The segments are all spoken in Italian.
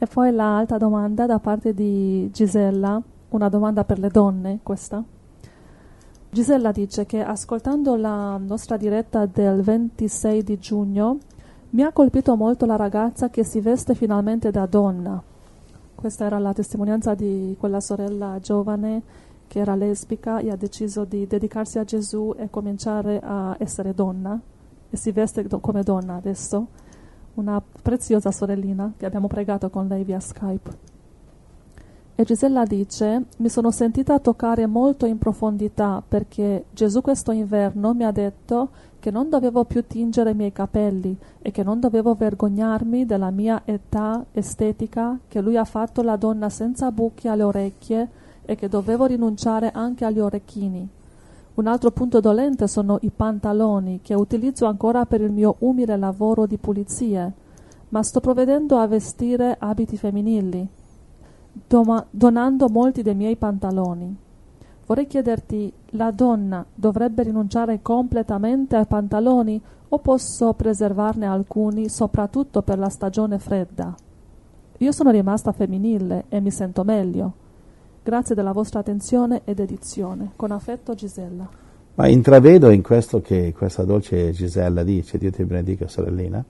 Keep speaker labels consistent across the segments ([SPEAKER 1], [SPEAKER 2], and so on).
[SPEAKER 1] E poi l'altra domanda da parte di Gisella, una domanda per le donne questa. Gisella dice che ascoltando la nostra diretta del 26 di giugno mi ha colpito molto la ragazza che si veste finalmente da donna. Questa era la testimonianza di quella sorella giovane che era lesbica e ha deciso di dedicarsi a Gesù e cominciare a essere donna e si veste come donna adesso. Una preziosa sorellina che abbiamo pregato con lei via Skype. E Gisella dice, mi sono sentita toccare molto in profondità perché Gesù questo inverno mi ha detto che non dovevo più tingere i miei capelli e che non dovevo vergognarmi della mia età estetica, che lui ha fatto la donna senza buchi alle orecchie e che dovevo rinunciare anche agli orecchini. Un altro punto dolente sono i pantaloni che utilizzo ancora per il mio umile lavoro di pulizie, ma sto provvedendo a vestire abiti femminili doma- donando molti dei miei pantaloni. Vorrei chiederti, la donna dovrebbe rinunciare completamente ai pantaloni o posso preservarne alcuni, soprattutto per la stagione fredda? Io sono rimasta femminile e mi sento meglio. Grazie della vostra attenzione ed edizione. Con affetto Gisella.
[SPEAKER 2] Ma intravedo in questo che questa dolce Gisella dice, Dio ti benedica sorellina,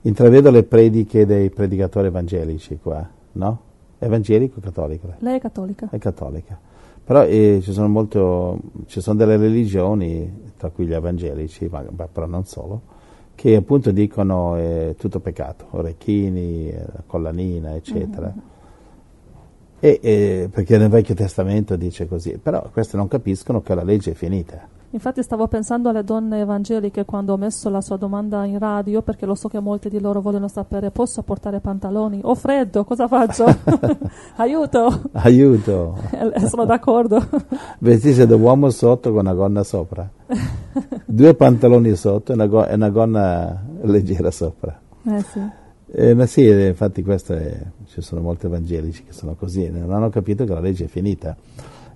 [SPEAKER 2] intravedo le prediche dei predicatori evangelici qua, no? Evangelico o cattolico?
[SPEAKER 1] Lei è cattolica.
[SPEAKER 2] È cattolica. Però eh, ci, sono molto, ci sono delle religioni, tra cui gli evangelici, ma, ma però non solo, che appunto dicono è tutto peccato, orecchini, eh, collanina, eccetera. Mm-hmm. E, e, perché nel Vecchio Testamento dice così, però queste non capiscono che la legge è finita.
[SPEAKER 1] Infatti stavo pensando alle donne evangeliche quando ho messo la sua domanda in radio perché lo so che molte di loro vogliono sapere posso portare pantaloni? Ho freddo, cosa faccio? Aiuto!
[SPEAKER 2] Aiuto!
[SPEAKER 1] Sono d'accordo.
[SPEAKER 2] Vestirsi da uomo sotto con una gonna sopra. Due pantaloni sotto e una, go- e una gonna leggera sopra.
[SPEAKER 1] Eh sì.
[SPEAKER 2] Eh, ma sì, infatti questo è, ci sono molti evangelici che sono così, non hanno capito che la legge è finita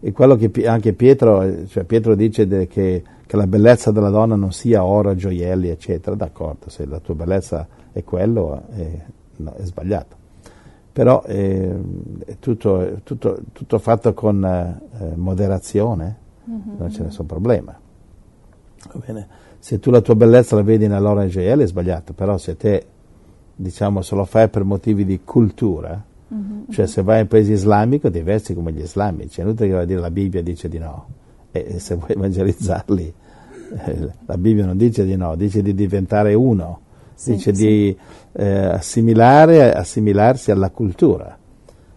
[SPEAKER 2] e quello che anche Pietro, cioè Pietro dice che, che, la bellezza della donna non sia oro, gioielli, eccetera, d'accordo, se la tua bellezza è quello, è, no, è sbagliato. Però eh, è tutto, tutto, tutto, fatto con eh, moderazione, mm-hmm. non c'è nessun problema. Se tu la tua bellezza la vedi nell'oro e gioielli è sbagliato, però se te, diciamo, se lo fai per motivi di cultura, Mm-hmm. Cioè se vai in paese islamico ti vesti come gli islamici, è inutile che va a dire la Bibbia dice di no. E se vuoi evangelizzarli, eh, la Bibbia non dice di no, dice di diventare uno, sì, dice sì. di eh, assimilare, assimilarsi alla cultura.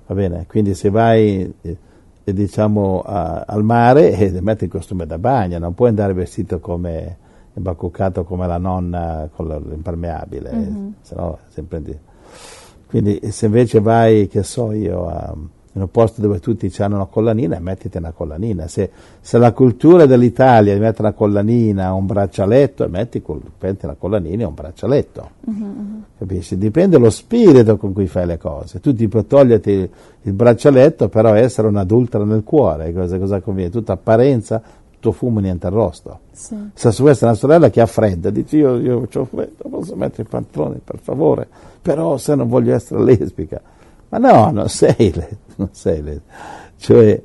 [SPEAKER 2] Va bene? Quindi se vai eh, diciamo a, al mare e eh, metti il costume da bagno, non puoi andare vestito come imbacuccato come la nonna con l'impermeabile, mm-hmm. se no sempre di quindi se invece vai, che so io, a, in un posto dove tutti hanno una collanina, mettiti una collanina. Se, se la cultura dell'Italia è mettere una collanina, un braccialetto, metti, una collanina e un braccialetto. Uh-huh. Capisci? Dipende dallo spirito con cui fai le cose. Tu ti puoi toglierti il braccialetto, però essere un'adultera nel cuore, cosa, cosa conviene? Tutta apparenza, tutto fumo, niente arrosto. Sì. Se su questa una sorella che ha freddo, dici io, io ho freddo, posso mettere i pantaloni per favore, però se non voglio essere lesbica. Ma no, non sei lesbica, non sei lesbica. Cioè,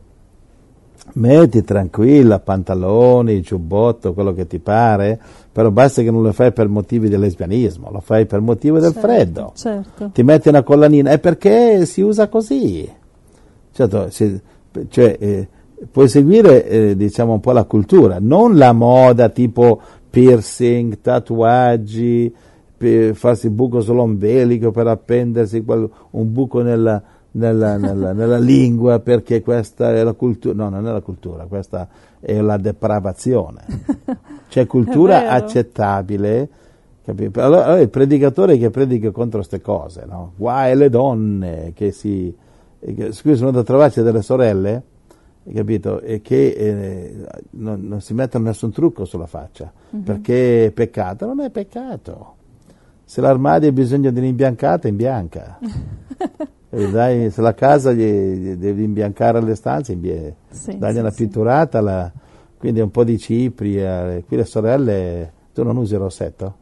[SPEAKER 2] metti tranquilla, pantaloni, giubbotto, quello che ti pare, però basta che non lo fai per motivi del lesbianismo, lo fai per motivi del certo, freddo.
[SPEAKER 1] Certo.
[SPEAKER 2] Ti metti una collanina, è perché si usa così. Certo, si, cioè, eh, puoi seguire eh, diciamo un po' la cultura, non la moda tipo piercing, tatuaggi, per farsi buco sull'ombelico per appendersi un buco nella, nella, nella, nella, lingua perché questa è la cultura, no non è la cultura, questa è la depravazione. C'è cultura accettabile, capito? Allora, allora, il predicatore che predica contro queste cose, no? guai le donne che si... Scusi, sono andato a trovarci delle sorelle capito? E che eh, non, non, si mettono nessun trucco sulla faccia, uh-huh. perché è peccato, non è peccato. Se l'armadio ha bisogno di un'imbiancata, imbianca. Dai, se la casa gli, gli devi imbiancare le stanze, imbie, sì, dagli sì, una pitturata, la, quindi un po' di cipri. Eh, qui le sorelle, tu non usi il rossetto?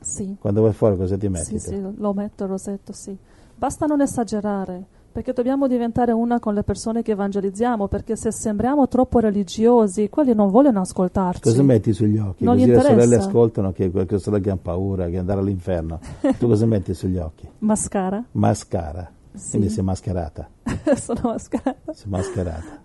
[SPEAKER 1] Sì.
[SPEAKER 2] Quando vai fuori cosa ti metti?
[SPEAKER 1] Sì, sì, lo metto il rossetto, sì. Basta non esagerare, perché dobbiamo diventare una con le persone che evangelizziamo, perché se sembriamo troppo religiosi, quelli non vogliono ascoltarci.
[SPEAKER 2] Cosa metti sugli occhi?
[SPEAKER 1] Non gli
[SPEAKER 2] Così le sorelle ascoltano che quelle sorelle che hanno paura, che andare all'inferno. tu cosa metti sugli occhi?
[SPEAKER 1] Mascara?
[SPEAKER 2] Mascara.
[SPEAKER 1] Sì.
[SPEAKER 2] Quindi sei mascherata.
[SPEAKER 1] Sono mascherata.
[SPEAKER 2] Sei mascherata.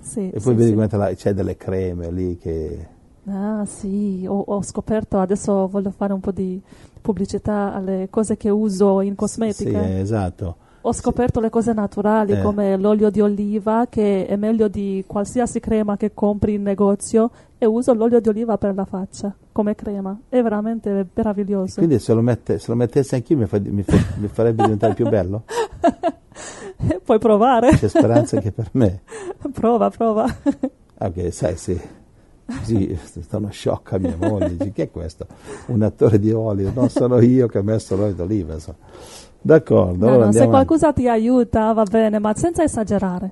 [SPEAKER 1] Sì,
[SPEAKER 2] E
[SPEAKER 1] sì,
[SPEAKER 2] poi vedi
[SPEAKER 1] sì.
[SPEAKER 2] come te la- c'è delle creme lì che...
[SPEAKER 1] Ah sì, ho, ho scoperto, adesso voglio fare un po' di pubblicità alle cose che uso in cosmetica.
[SPEAKER 2] Sì, esatto.
[SPEAKER 1] Ho scoperto le cose naturali
[SPEAKER 2] Eh.
[SPEAKER 1] come l'olio di oliva che è meglio di qualsiasi crema che compri in negozio e uso l'olio di oliva per la faccia come crema. È veramente meraviglioso.
[SPEAKER 2] Quindi se lo, mette, se lo mettessi anch'io mi, fa- mi fa- mi farebbe diventare più bello?
[SPEAKER 1] Puoi provare.
[SPEAKER 2] C'è speranza anche per me.
[SPEAKER 1] prova, prova.
[SPEAKER 2] Ok, sai, sì. Così stanno sciocca mia moglie, dice, che è questo? Un attore di olio, non sono io che ho messo l'olio d'oliva. insomma. D'accordo,
[SPEAKER 1] No,
[SPEAKER 2] allora
[SPEAKER 1] no, se
[SPEAKER 2] andiamo avanti.
[SPEAKER 1] qualcosa ti aiuta va bene, ma senza esagerare.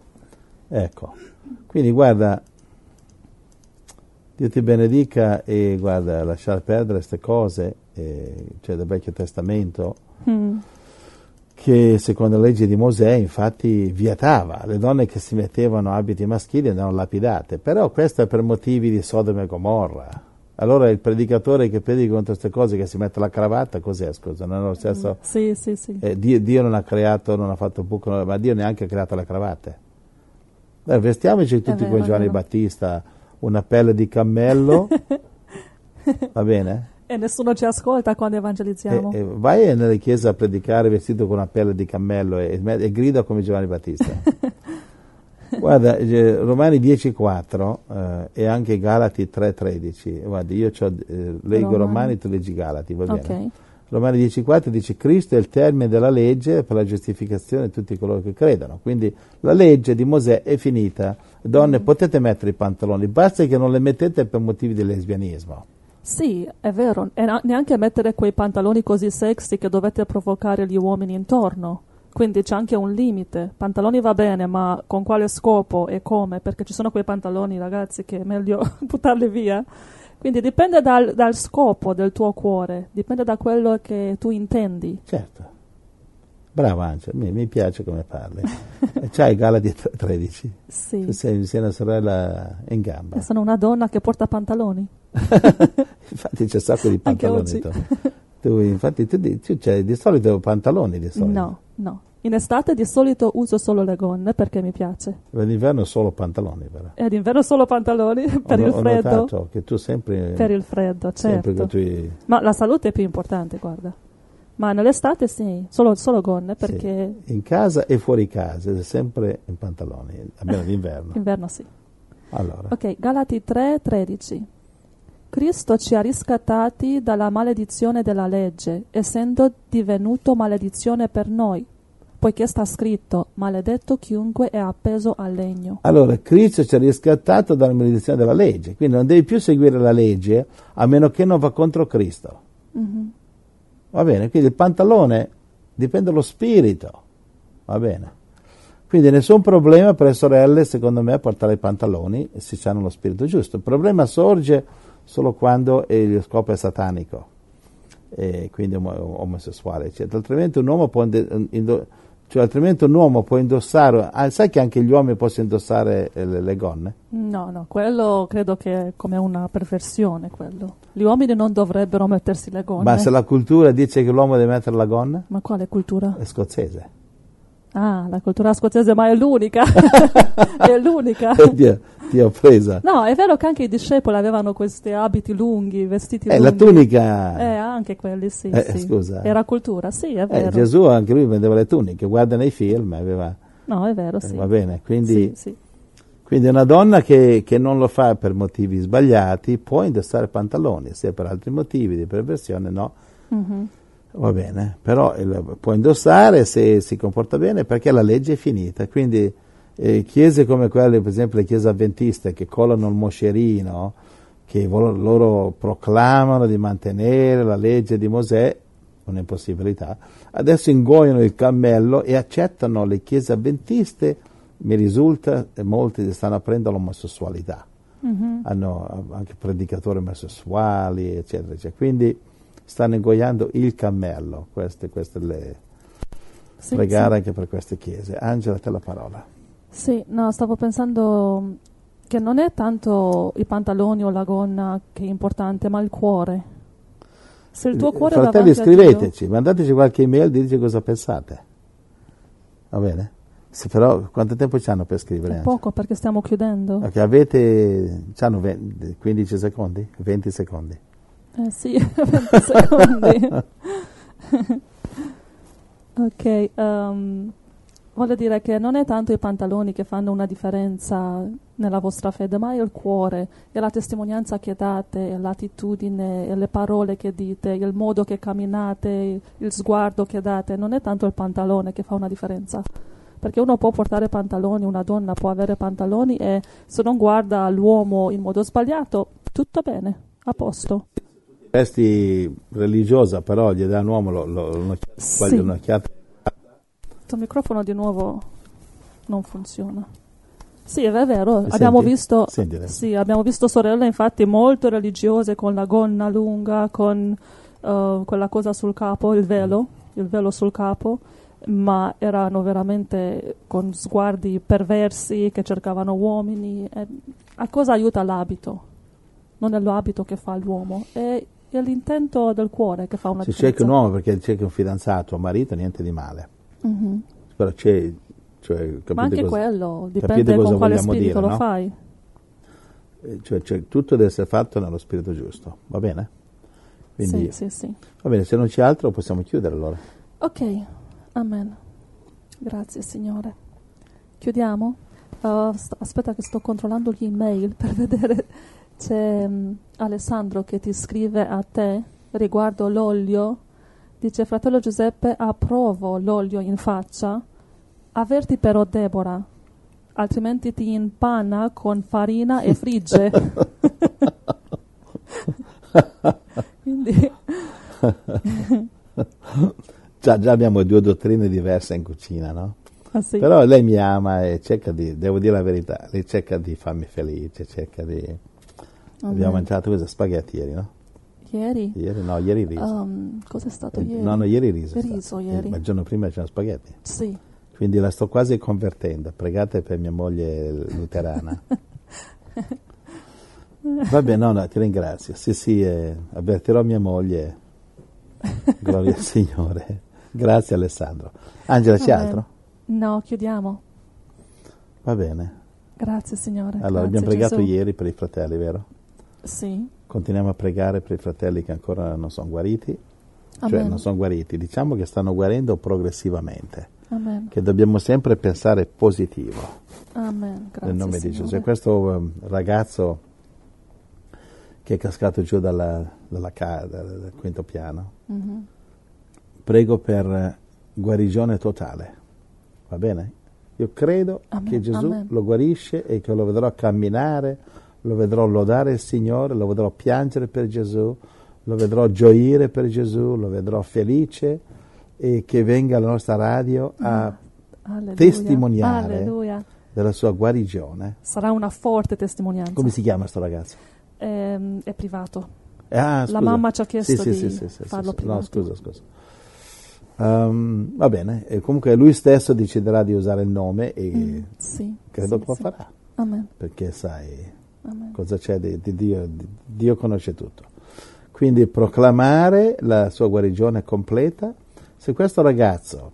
[SPEAKER 2] Ecco, quindi guarda, Dio ti benedica e guarda, lasciare perdere queste cose, eh, cioè del Vecchio Testamento,
[SPEAKER 1] Mm.
[SPEAKER 2] che secondo la legge di Mosè infatti vietava le donne che si mettevano abiti maschili andavano lapidate, però questo è per motivi di Sodoma e Gomorra. Allora il predicatore che predica contro queste cose che si mette la cravatta, cos'è scusa? Non è lo stesso...
[SPEAKER 1] Sì, sì, sì.
[SPEAKER 2] Eh, Dio, Dio non ha creato, non ha fatto buco, ma Dio neanche ha creato le cravatte. Dai, vestiamoci tutti
[SPEAKER 1] vero,
[SPEAKER 2] come Giovanni. Battista, una pelle di cammello, va bene?
[SPEAKER 1] E nessuno ci ascolta quando
[SPEAKER 2] E,
[SPEAKER 1] evangelizziamo.
[SPEAKER 2] e vai nelle chiese a predicare vestito con una pelle di cammello e, e grida come Giovanni Battista. Guarda, eh, Romani 10.4 eh, e anche Galati 3.13. Guarda, io c'ho, eh, leggo
[SPEAKER 1] Romani.
[SPEAKER 2] Romani, tu leggi Galati, va bene?
[SPEAKER 1] ok.
[SPEAKER 2] Romani 10.4 dice Cristo è il termine della legge per la giustificazione di tutti coloro che credono. Quindi la legge di Mosè è finita. Donne, potete mettere i pantaloni, basta che non le mettete per motivi di lesbianismo.
[SPEAKER 1] Sì, è vero. E neanche mettere quei pantaloni così sexy che dovete provocare gli uomini intorno. Quindi c'è anche un limite. Pantaloni va bene, ma con quale scopo e come? Perché ci sono quei pantaloni, ragazzi, che è meglio buttarli via. Quindi dipende dal, dal scopo del tuo cuore, dipende da quello che tu intendi.
[SPEAKER 2] Certo. Brava Angela, mi, mi piace come parli. C'hai Galati 13.
[SPEAKER 1] Sì.
[SPEAKER 2] Tu sei, sei una sorella in gamba.
[SPEAKER 1] Sono una donna che porta pantaloni.
[SPEAKER 2] infatti c'è un sacco di
[SPEAKER 1] Anche
[SPEAKER 2] pantaloni.
[SPEAKER 1] oggi.
[SPEAKER 2] Tu. Tu, infatti tu, tu c'hai di solito pantaloni di solito.
[SPEAKER 1] No, no. In estate di solito uso solo le gonne perché mi piace.
[SPEAKER 2] Per l'inverno solo pantaloni però.
[SPEAKER 1] E d'inverno solo pantaloni per
[SPEAKER 2] ho,
[SPEAKER 1] il
[SPEAKER 2] ho
[SPEAKER 1] freddo.
[SPEAKER 2] notato che tu sempre,
[SPEAKER 1] Per il freddo, certo.
[SPEAKER 2] tuoi...
[SPEAKER 1] Ma la salute è più importante, guarda. Ma nell'estate sì, solo, solo gonne
[SPEAKER 2] sì,
[SPEAKER 1] perché
[SPEAKER 2] in casa e fuori casa, sempre in pantaloni, almeno d'inverno.
[SPEAKER 1] inverno sì.
[SPEAKER 2] Allora,
[SPEAKER 1] Ok, Galati 3:13. Cristo ci ha riscattati dalla maledizione della legge, essendo divenuto maledizione per noi, poiché sta scritto, maledetto chiunque è appeso al legno.
[SPEAKER 2] allora, Cristo ci ha riscattato dalla maledizione della legge, quindi non devi più seguire la legge a meno che non va contro Cristo.
[SPEAKER 1] Mhm.
[SPEAKER 2] Va bene, quindi il pantalone dipende dallo spirito. Va bene. Quindi nessun problema per le sorelle, secondo me, a portare i pantaloni se hanno lo spirito giusto. Il problema sorge solo quando lo scopo è satanico, e quindi omo- omosessuale, eccetera. Altrimenti un uomo può, cioè, altrimenti un uomo può indossare, ah, sai che anche gli uomini possono indossare eh, le, le gonne?
[SPEAKER 1] No, no, quello credo che è come una perversione quello. Gli uomini non dovrebbero mettersi le gonne.
[SPEAKER 2] Ma se la cultura dice che l'uomo deve mettere la gonna,
[SPEAKER 1] Ma quale cultura?
[SPEAKER 2] è scozzese.
[SPEAKER 1] Ah, la cultura scozzese, ma è l'unica. è l'unica.
[SPEAKER 2] Dio, ti ho presa.
[SPEAKER 1] No, è vero che anche i discepoli avevano questi abiti lunghi, vestiti
[SPEAKER 2] Eh,
[SPEAKER 1] lunghi.
[SPEAKER 2] la tunica.
[SPEAKER 1] Eh, anche quelli, sì,
[SPEAKER 2] Eh,
[SPEAKER 1] sì.
[SPEAKER 2] scusa.
[SPEAKER 1] Era cultura, sì, è
[SPEAKER 2] Eh,
[SPEAKER 1] vero.
[SPEAKER 2] Gesù anche lui vendeva le tuniche, guarda nei film, aveva,
[SPEAKER 1] No, è vero,
[SPEAKER 2] eh,
[SPEAKER 1] sì.
[SPEAKER 2] va bene, quindi,
[SPEAKER 1] Sì, sì.
[SPEAKER 2] quindi una donna che, che non lo fa per motivi sbagliati può indossare pantaloni, se per altri motivi di perversione no,
[SPEAKER 1] Mhm.
[SPEAKER 2] va bene, però può indossare se si comporta bene perché la legge è finita, quindi eh, chiese come quelle, per esempio le chiese avventiste che collano il moscerino, che vol- loro proclamano di mantenere la legge di Mosè, un'impossibilità, adesso ingoiano il cammello e accettano le chiese avventiste, mi risulta, e molti stanno aprendo l'omosessualità,
[SPEAKER 1] Mhm.
[SPEAKER 2] hanno anche predicatori omosessuali, eccetera, eccetera. Quindi stanno ingoiando il cammello, queste, queste le...
[SPEAKER 1] Sì,
[SPEAKER 2] pregare
[SPEAKER 1] sì.
[SPEAKER 2] anche per queste chiese. Angela, te la parola.
[SPEAKER 1] Sì, no, stavo pensando che non è tanto i pantaloni o la gonna che è importante, ma il cuore. Se il tuo cuore è
[SPEAKER 2] Fratelli,
[SPEAKER 1] davanti a Dio,
[SPEAKER 2] scriveteci, mandateci qualche email, diteci cosa pensate. Va bene? Se però, quanto tempo ci hanno per scrivere?
[SPEAKER 1] è poco perché stiamo chiudendo.
[SPEAKER 2] Ok, avete c'hanno 20 15 secondi? 20 secondi.
[SPEAKER 1] Eh sì, 20 secondi. ok, ehm, voglio dire che non è tanto i pantaloni che fanno una differenza nella vostra fede, ma è il cuore, è la testimonianza che date, è l'attitudine, è le parole che dite, il modo che camminate, il sguardo che date. Non è tanto il pantalone che fa una differenza. Perché uno può portare pantaloni, una donna può avere pantaloni e se non guarda l'uomo in modo sbagliato, tutto bene, a posto.
[SPEAKER 2] Vesti religiosa, però gli dà un uomo lo, lo, un'occhiata,
[SPEAKER 1] Sì.
[SPEAKER 2] un'occhiata.
[SPEAKER 1] Questo microfono di nuovo non funziona. Sì, è vero,
[SPEAKER 2] Mi
[SPEAKER 1] abbiamo
[SPEAKER 2] senti?
[SPEAKER 1] visto,
[SPEAKER 2] Senti adesso.
[SPEAKER 1] sì, abbiamo visto sorelle infatti molto religiose con la gonna lunga, con eh, quella cosa sul capo, il velo, il velo sul capo, ma erano veramente con sguardi perversi che cercavano uomini. E a cosa aiuta l'abito? Non è l'abito che fa l'uomo, è, l'intento del cuore che fa una
[SPEAKER 2] Se
[SPEAKER 1] differenza.
[SPEAKER 2] cerchi un uomo perché cerchi un fidanzato un marito, niente di male.
[SPEAKER 1] Mhm.
[SPEAKER 2] Però c'è, cioè,
[SPEAKER 1] Ma anche
[SPEAKER 2] cosa-
[SPEAKER 1] quello, dipende con quale spirito
[SPEAKER 2] dire,
[SPEAKER 1] lo
[SPEAKER 2] no?
[SPEAKER 1] fai.
[SPEAKER 2] eh, cioè, cioè, tutto deve essere fatto nello spirito giusto, va bene? Quindi,
[SPEAKER 1] Sì, sì, sì.
[SPEAKER 2] va bene, se non c'è altro possiamo chiudere allora.
[SPEAKER 1] Ok, amen. Grazie Signore. Chiudiamo? Uh, st- aspetta che sto controllando gli email per vedere. C'è mm, Alessandro che ti scrive a te riguardo l'olio. Dice, fratello Giuseppe, approvo l'olio in faccia. Avverti però Deborah, altrimenti ti impanna con farina e frigge. Quindi,
[SPEAKER 2] Già, già abbiamo due dottrine diverse in cucina, no?
[SPEAKER 1] ah, sì.
[SPEAKER 2] Però lei mi ama e cerca di, devo dire la verità, lei cerca di farmi felice, cerca di...
[SPEAKER 1] Amen.
[SPEAKER 2] Abbiamo mangiato cosa? Spaghetti ieri, no?
[SPEAKER 1] Ieri?
[SPEAKER 2] Ieri no, ieri riso.
[SPEAKER 1] Um, cos'è stato
[SPEAKER 2] Eh,
[SPEAKER 1] ieri?
[SPEAKER 2] No, no, ieri riso.
[SPEAKER 1] Riso ieri.
[SPEAKER 2] Eh, Ma il giorno prima c'erano spaghetti.
[SPEAKER 1] Sì.
[SPEAKER 2] Quindi la sto quasi convertendo. Pregate per mia moglie luterana. Va bene, no, no, ti ringrazio. Sì, sì, eh, avvertirò mia moglie. Gloria al Signore. Grazie Alessandro. Angela, c'è altro?
[SPEAKER 1] No, chiudiamo.
[SPEAKER 2] Va bene.
[SPEAKER 1] Grazie Signore.
[SPEAKER 2] Allora,
[SPEAKER 1] Grazie,
[SPEAKER 2] abbiamo pregato
[SPEAKER 1] Gesù.
[SPEAKER 2] ieri per i fratelli, vero?
[SPEAKER 1] Sì.
[SPEAKER 2] Continuiamo a pregare per i fratelli che ancora non sono guariti. Cioè,
[SPEAKER 1] Amen.
[SPEAKER 2] non sono guariti. Diciamo che stanno guarendo progressivamente.
[SPEAKER 1] Amen.
[SPEAKER 2] Che dobbiamo sempre pensare positivo.
[SPEAKER 1] Amen. Grazie
[SPEAKER 2] nel nome di
[SPEAKER 1] Signore.
[SPEAKER 2] Gesù. E questo um, ragazzo che è cascato giù dalla, dalla ca- dal, dal quinto piano,
[SPEAKER 1] Mhm.
[SPEAKER 2] prego per guarigione totale. Va bene? Io credo
[SPEAKER 1] Amen,
[SPEAKER 2] che Gesù
[SPEAKER 1] amen.
[SPEAKER 2] lo guarisce e che lo vedrò camminare, lo vedrò lodare il Signore, lo vedrò piangere per Gesù, lo vedrò gioire per Gesù, lo vedrò felice e che venga alla nostra radio a
[SPEAKER 1] Alleluia.
[SPEAKER 2] testimoniare.
[SPEAKER 1] Alleluia.
[SPEAKER 2] della sua guarigione.
[SPEAKER 1] Sarà una forte testimonianza.
[SPEAKER 2] Come si chiama sto ragazzo?
[SPEAKER 1] Ehm, è privato.
[SPEAKER 2] Eh, Ah,
[SPEAKER 1] La mamma ci ha chiesto
[SPEAKER 2] Sì,
[SPEAKER 1] di
[SPEAKER 2] sì, sì, sì,
[SPEAKER 1] farlo
[SPEAKER 2] sì. No, scusa, scusa. Ehm, va bene, e comunque lui stesso deciderà di usare il nome e
[SPEAKER 1] Mm,
[SPEAKER 2] credo che lo farà,
[SPEAKER 1] Amen.
[SPEAKER 2] perché sai
[SPEAKER 1] Amen.
[SPEAKER 2] cosa c'è di, di Dio, di- Dio conosce tutto. Quindi proclamare la sua guarigione completa. Se questo ragazzo,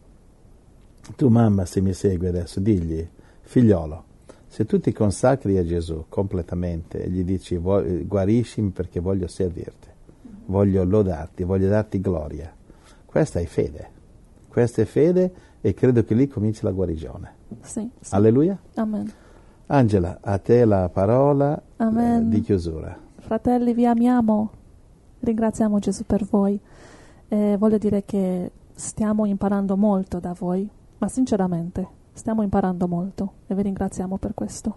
[SPEAKER 2] tu mamma se mi segui adesso, digli, figliolo, se tu ti consacri a Gesù completamente e gli dici "Vo- guariscimi perché voglio servirti, voglio lodarti, voglio darti gloria, questa è fede, questa è fede e credo che lì cominci la guarigione.
[SPEAKER 1] Sì, sì.
[SPEAKER 2] Alleluia.
[SPEAKER 1] Amen.
[SPEAKER 2] Angela, a te la parola eh, di chiusura.
[SPEAKER 1] Fratelli, vi amiamo. Ringraziamo Gesù per voi. E voglio dire che stiamo imparando molto da voi, ma sinceramente stiamo imparando molto e vi ringraziamo per questo.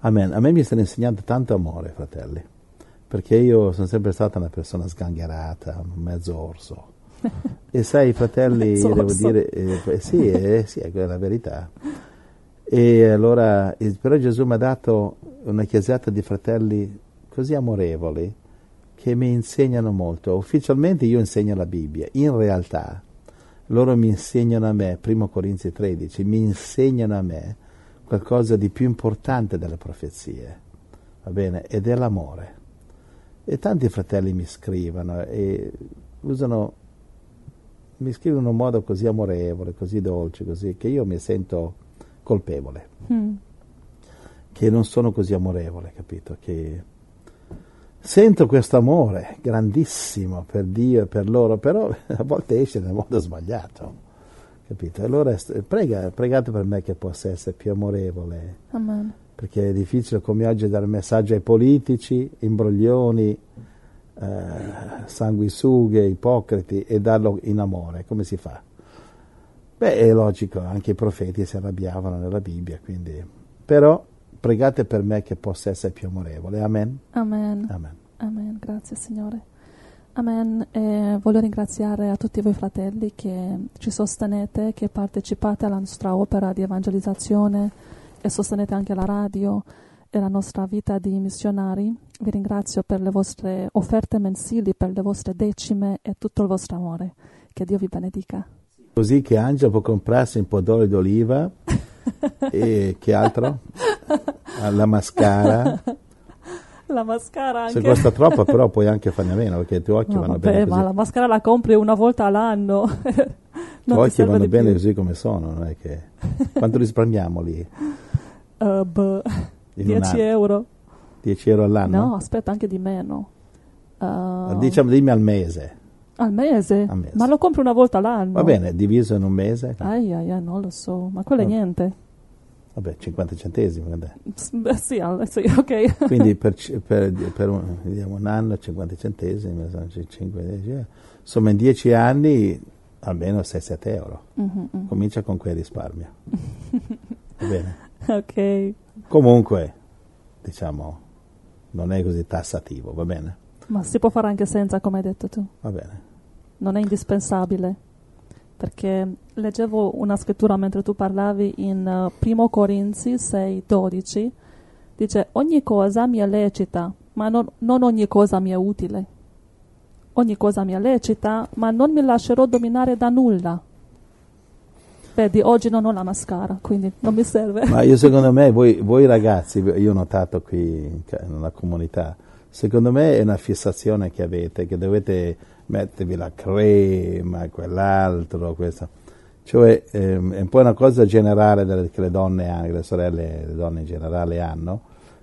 [SPEAKER 2] Amen. A me mi stanno insegnando tanto amore, fratelli, perché io sono sempre stata una persona sgangherata, mezzo orso. e sai, fratelli,
[SPEAKER 1] Mezzo
[SPEAKER 2] devo
[SPEAKER 1] orso.
[SPEAKER 2] dire, eh, eh, sì, eh, sì, è la verità. E allora, però Gesù mi ha dato una chiesetta di fratelli così amorevoli che mi insegnano molto. Ufficialmente io insegno la Bibbia, in realtà loro mi insegnano a me, 1 Corinzi 13, mi insegnano a me qualcosa di più importante delle profezie, va bene? Ed è l'amore. E tanti fratelli mi scrivono e usano, mi scrivono in un modo così amorevole, così dolce, così, che io mi sento colpevole. Mm. Che non sono così amorevole, capito? Che sento questo amore grandissimo per Dio e per loro, però a volte esce nel modo sbagliato. Capito? Allora prega, pregate per me che possa essere più amorevole.
[SPEAKER 1] Amen.
[SPEAKER 2] Perché è difficile come oggi dare messaggio ai politici, imbroglioni, eh, sanguisughe, ipocriti e darlo in amore. Come si fa? Beh, è logico, anche i profeti si arrabbiavano nella Bibbia, quindi... Però pregate per me che possa essere più amorevole. Amen.
[SPEAKER 1] Amen.
[SPEAKER 2] Amen.
[SPEAKER 1] Amen. Grazie Signore. Amen. E voglio ringraziare a tutti voi fratelli che ci sostenete, che partecipate alla nostra opera di evangelizzazione e sostenete anche la radio e la nostra vita di missionari. Vi ringrazio per le vostre offerte mensili, per le vostre decime e tutto il vostro amore. Che Dio vi benedica.
[SPEAKER 2] Così che Angela può comprarsi un po' d'olio d'oliva e che altro? La mascara.
[SPEAKER 1] La mascara anche.
[SPEAKER 2] Se costa troppo però puoi anche farne a meno perché i tuoi occhi no, vanno
[SPEAKER 1] vabbè,
[SPEAKER 2] bene così.
[SPEAKER 1] ma la mascara la compri una volta all'anno.
[SPEAKER 2] I tuoi occhi vanno bene più. così come sono, non è che... Quanto risparmiamo lì?
[SPEAKER 1] Uh, boh, 10 euro.
[SPEAKER 2] 10 euro all'anno?
[SPEAKER 1] No, aspetta, anche di meno.
[SPEAKER 2] Uh, diciamo, dimmi al mese.
[SPEAKER 1] Al mese?
[SPEAKER 2] al mese?
[SPEAKER 1] Ma lo compri una volta all'anno?
[SPEAKER 2] Va bene, diviso in un mese?
[SPEAKER 1] Ai ai ai, non lo so, ma quello è niente.
[SPEAKER 2] Vabbè, 50 centesimi.
[SPEAKER 1] Beh, sì, sì, ok.
[SPEAKER 2] Quindi per, per, per un, vediamo, un, anno 50 centesimi, 5, 10, insomma in 10 anni almeno 6-7 euro. Mm-hmm. Comincia con quel risparmio. Va bene?
[SPEAKER 1] Ok.
[SPEAKER 2] Comunque, diciamo, non è così tassativo, va bene?
[SPEAKER 1] Ma si può fare anche senza, come hai detto tu.
[SPEAKER 2] Va bene.
[SPEAKER 1] Non è indispensabile perché leggevo una scrittura mentre tu parlavi in uh, Primo Corinzi 6:12, dice ogni cosa mi è lecita, ma non, non ogni cosa mi è utile. Ogni cosa mi è lecita, ma non mi lascerò dominare da nulla. Vedi, oggi non ho la mascara, quindi non mi serve.
[SPEAKER 2] Ma io secondo me, voi, voi ragazzi, io ho notato qui nella comunità, secondo me è una fissazione che avete, che dovete mettervi la crema, quell'altro, questo. Cioè ehm, è un po' una cosa generale delle, che le donne hanno, le sorelle, le donne in generale hanno,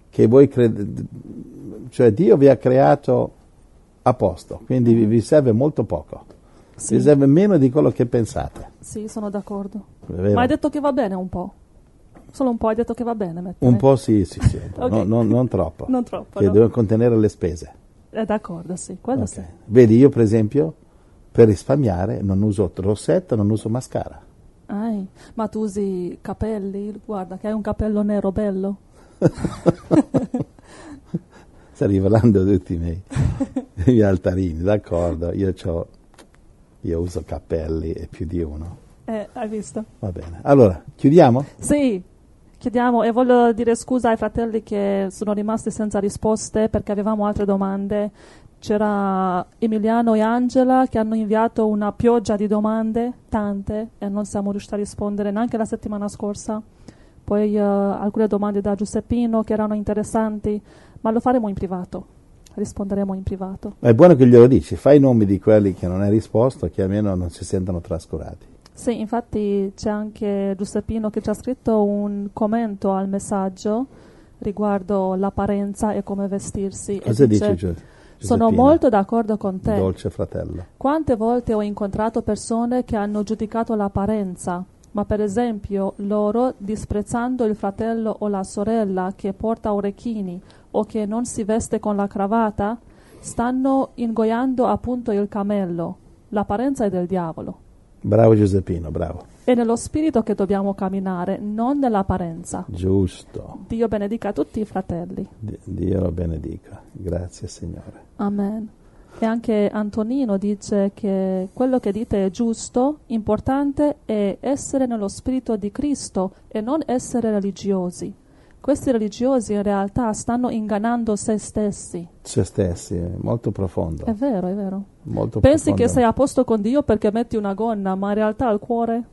[SPEAKER 2] che voi credete, cioè Dio vi ha creato a posto, quindi vi, vi serve molto poco. Sì. Vi serve meno di quello che pensate.
[SPEAKER 1] Sì, sono d'accordo. Ma hai detto che va bene un po'? Solo un po' hai detto che va bene mettere.
[SPEAKER 2] Un po' sì, sì, sì. okay. no, no, non troppo.
[SPEAKER 1] Non troppo.
[SPEAKER 2] Che
[SPEAKER 1] no.
[SPEAKER 2] deve contenere le spese.
[SPEAKER 1] È d'accordo, sì, quello okay. sì.
[SPEAKER 2] Vedi, io per esempio, per risparmiare non uso rossetto, non uso mascara.
[SPEAKER 1] Ai, ma tu usi capelli? Guarda che hai un capello nero bello.
[SPEAKER 2] Stai rivelando tutti i miei, i miei altarini, d'accordo, io, io uso capelli e più di uno.
[SPEAKER 1] Eh, hai visto?
[SPEAKER 2] Va bene. Allora, chiudiamo?
[SPEAKER 1] Sì, chiediamo e voglio dire scusa ai fratelli che sono rimasti senza risposte perché avevamo altre domande. C'era Emiliano e Angela che hanno inviato una pioggia di domande, tante, e non siamo riusciti a rispondere neanche la settimana scorsa. Poi uh, alcune domande da Giuseppino che erano interessanti, ma lo faremo in privato. Risponderemo in privato.
[SPEAKER 2] È buono che glielo dici, fai i nomi di quelli che non hai risposto, che almeno non si sentono trascurati.
[SPEAKER 1] Sì, infatti c'è anche Giuseppino che ci ha scritto un commento al messaggio riguardo l'apparenza e come vestirsi.
[SPEAKER 2] Cosa dice, dice
[SPEAKER 1] Sono molto d'accordo con te.
[SPEAKER 2] Dolce fratello.
[SPEAKER 1] Quante volte ho incontrato persone che hanno giudicato l'apparenza, ma per esempio loro, disprezzando il fratello o la sorella che porta orecchini o che non si veste con la cravatta, stanno ingoiando appunto il camello. L'apparenza è del diavolo.
[SPEAKER 2] Bravo Giuseppino, bravo.
[SPEAKER 1] È nello spirito che dobbiamo camminare, non nell'apparenza.
[SPEAKER 2] Giusto.
[SPEAKER 1] Dio benedica tutti i fratelli.
[SPEAKER 2] D- Dio lo benedica. Grazie Signore.
[SPEAKER 1] Amen. E anche Antonino dice che quello che dite è giusto, importante è essere nello spirito di Cristo e non essere religiosi. Questi religiosi in realtà stanno ingannando se stessi.
[SPEAKER 2] Se stessi, è molto profondo.
[SPEAKER 1] È vero, è vero.
[SPEAKER 2] Molto
[SPEAKER 1] Pensi
[SPEAKER 2] profondo.
[SPEAKER 1] che sei a posto con Dio perché metti una gonna, ma in realtà il cuore,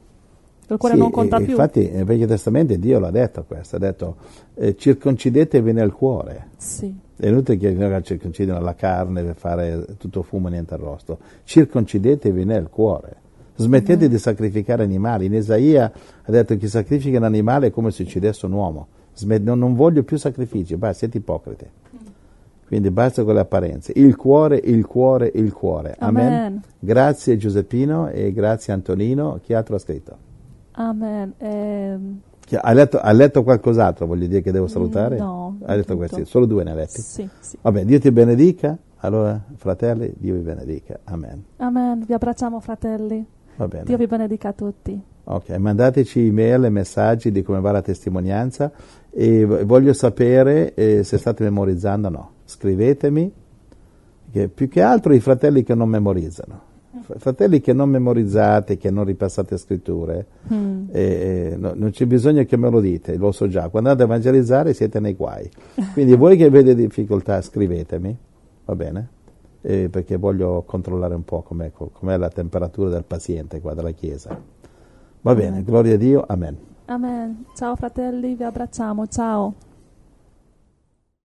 [SPEAKER 1] il cuore
[SPEAKER 2] Sì,
[SPEAKER 1] non conta
[SPEAKER 2] e-
[SPEAKER 1] più.
[SPEAKER 2] Infatti nel Vecchio Testamento Dio l'ha detto questo, ha detto eh, circoncidetevi nel cuore.
[SPEAKER 1] Sì,
[SPEAKER 2] È inutile che noi circoncidino la carne per fare tutto fumo e niente arrosto. Circoncidetevi nel cuore. Smettete
[SPEAKER 1] Mm.
[SPEAKER 2] di sacrificare animali. In Isaia ha detto che chi sacrifica un animale è come se uccidesse un uomo. Non, voglio più sacrifici, basta, siete ipocriti. Quindi basta con le apparenze. Il cuore, il cuore, il cuore. Amen.
[SPEAKER 1] Amen.
[SPEAKER 2] Grazie Giuseppino e grazie Antonino. Chi altro ha scritto?
[SPEAKER 1] amen.
[SPEAKER 2] Chi- Hai letto, hai letto qualcos'altro? Voglio dire che devo salutare?
[SPEAKER 1] Mm, no,
[SPEAKER 2] Hai letto questi? Solo due ne hai letti?
[SPEAKER 1] sì, sì.
[SPEAKER 2] Vabbè, Dio ti benedica. Allora, fratelli, Dio vi benedica. Amen.
[SPEAKER 1] Amen. Vi abbracciamo, fratelli.
[SPEAKER 2] Va bene.
[SPEAKER 1] Dio vi benedica tutti.
[SPEAKER 2] Ok, mandateci email e messaggi di come va la testimonianza e voglio sapere eh, se state memorizzando o no. Scrivetemi, che più che altro i fratelli che non memorizzano. Fratelli che non memorizzate, che non ripassate scritture,
[SPEAKER 1] Mm.
[SPEAKER 2] eh, eh, no- non c'è bisogno che me lo dite, lo so già. Quando andate a evangelizzare siete nei guai. Quindi voi che avete difficoltà, scrivetemi, va bene? Eh, perché voglio controllare un po' com'è, com'è la temperatura del paziente qua della Chiesa. Va bene, gloria a Dio, amen.
[SPEAKER 1] Amen. Ciao fratelli, vi abbracciamo. Ciao.